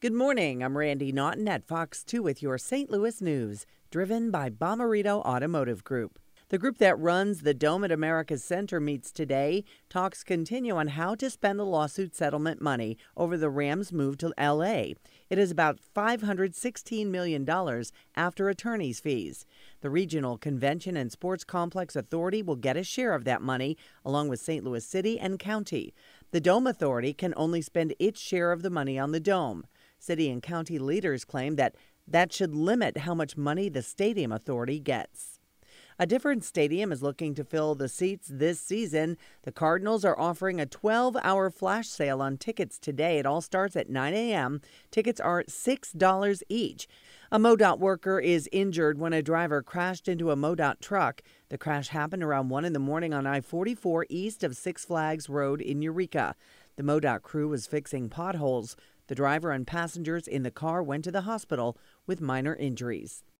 Good morning. I'm Randi Naughton at Fox 2 with your St. Louis news, driven by Bommarito Automotive Group. The group that runs the Dome at America's Center meets today. Talks continue on how to spend the lawsuit settlement money over the Rams' move to L.A. It is about $516 million after attorney's fees. The Regional Convention and Sports Complex Authority will get a share of that money, along with St. Louis City and County. The Dome Authority can only spend its share of the money on the Dome. City and county leaders claim that that should limit how much money the Stadium Authority gets. A different stadium is looking to fill the seats this season. The Cardinals are offering a 12 hour flash sale on tickets today. It all starts at 9 a.m. Tickets are $6 each. A MoDOT worker is injured when a driver crashed into a MoDOT truck. The crash happened around 1 in the morning on I 44 east of Six Flags Road in Eureka. The MoDOT crew was fixing potholes. The driver and passengers in the car went to the hospital with minor injuries.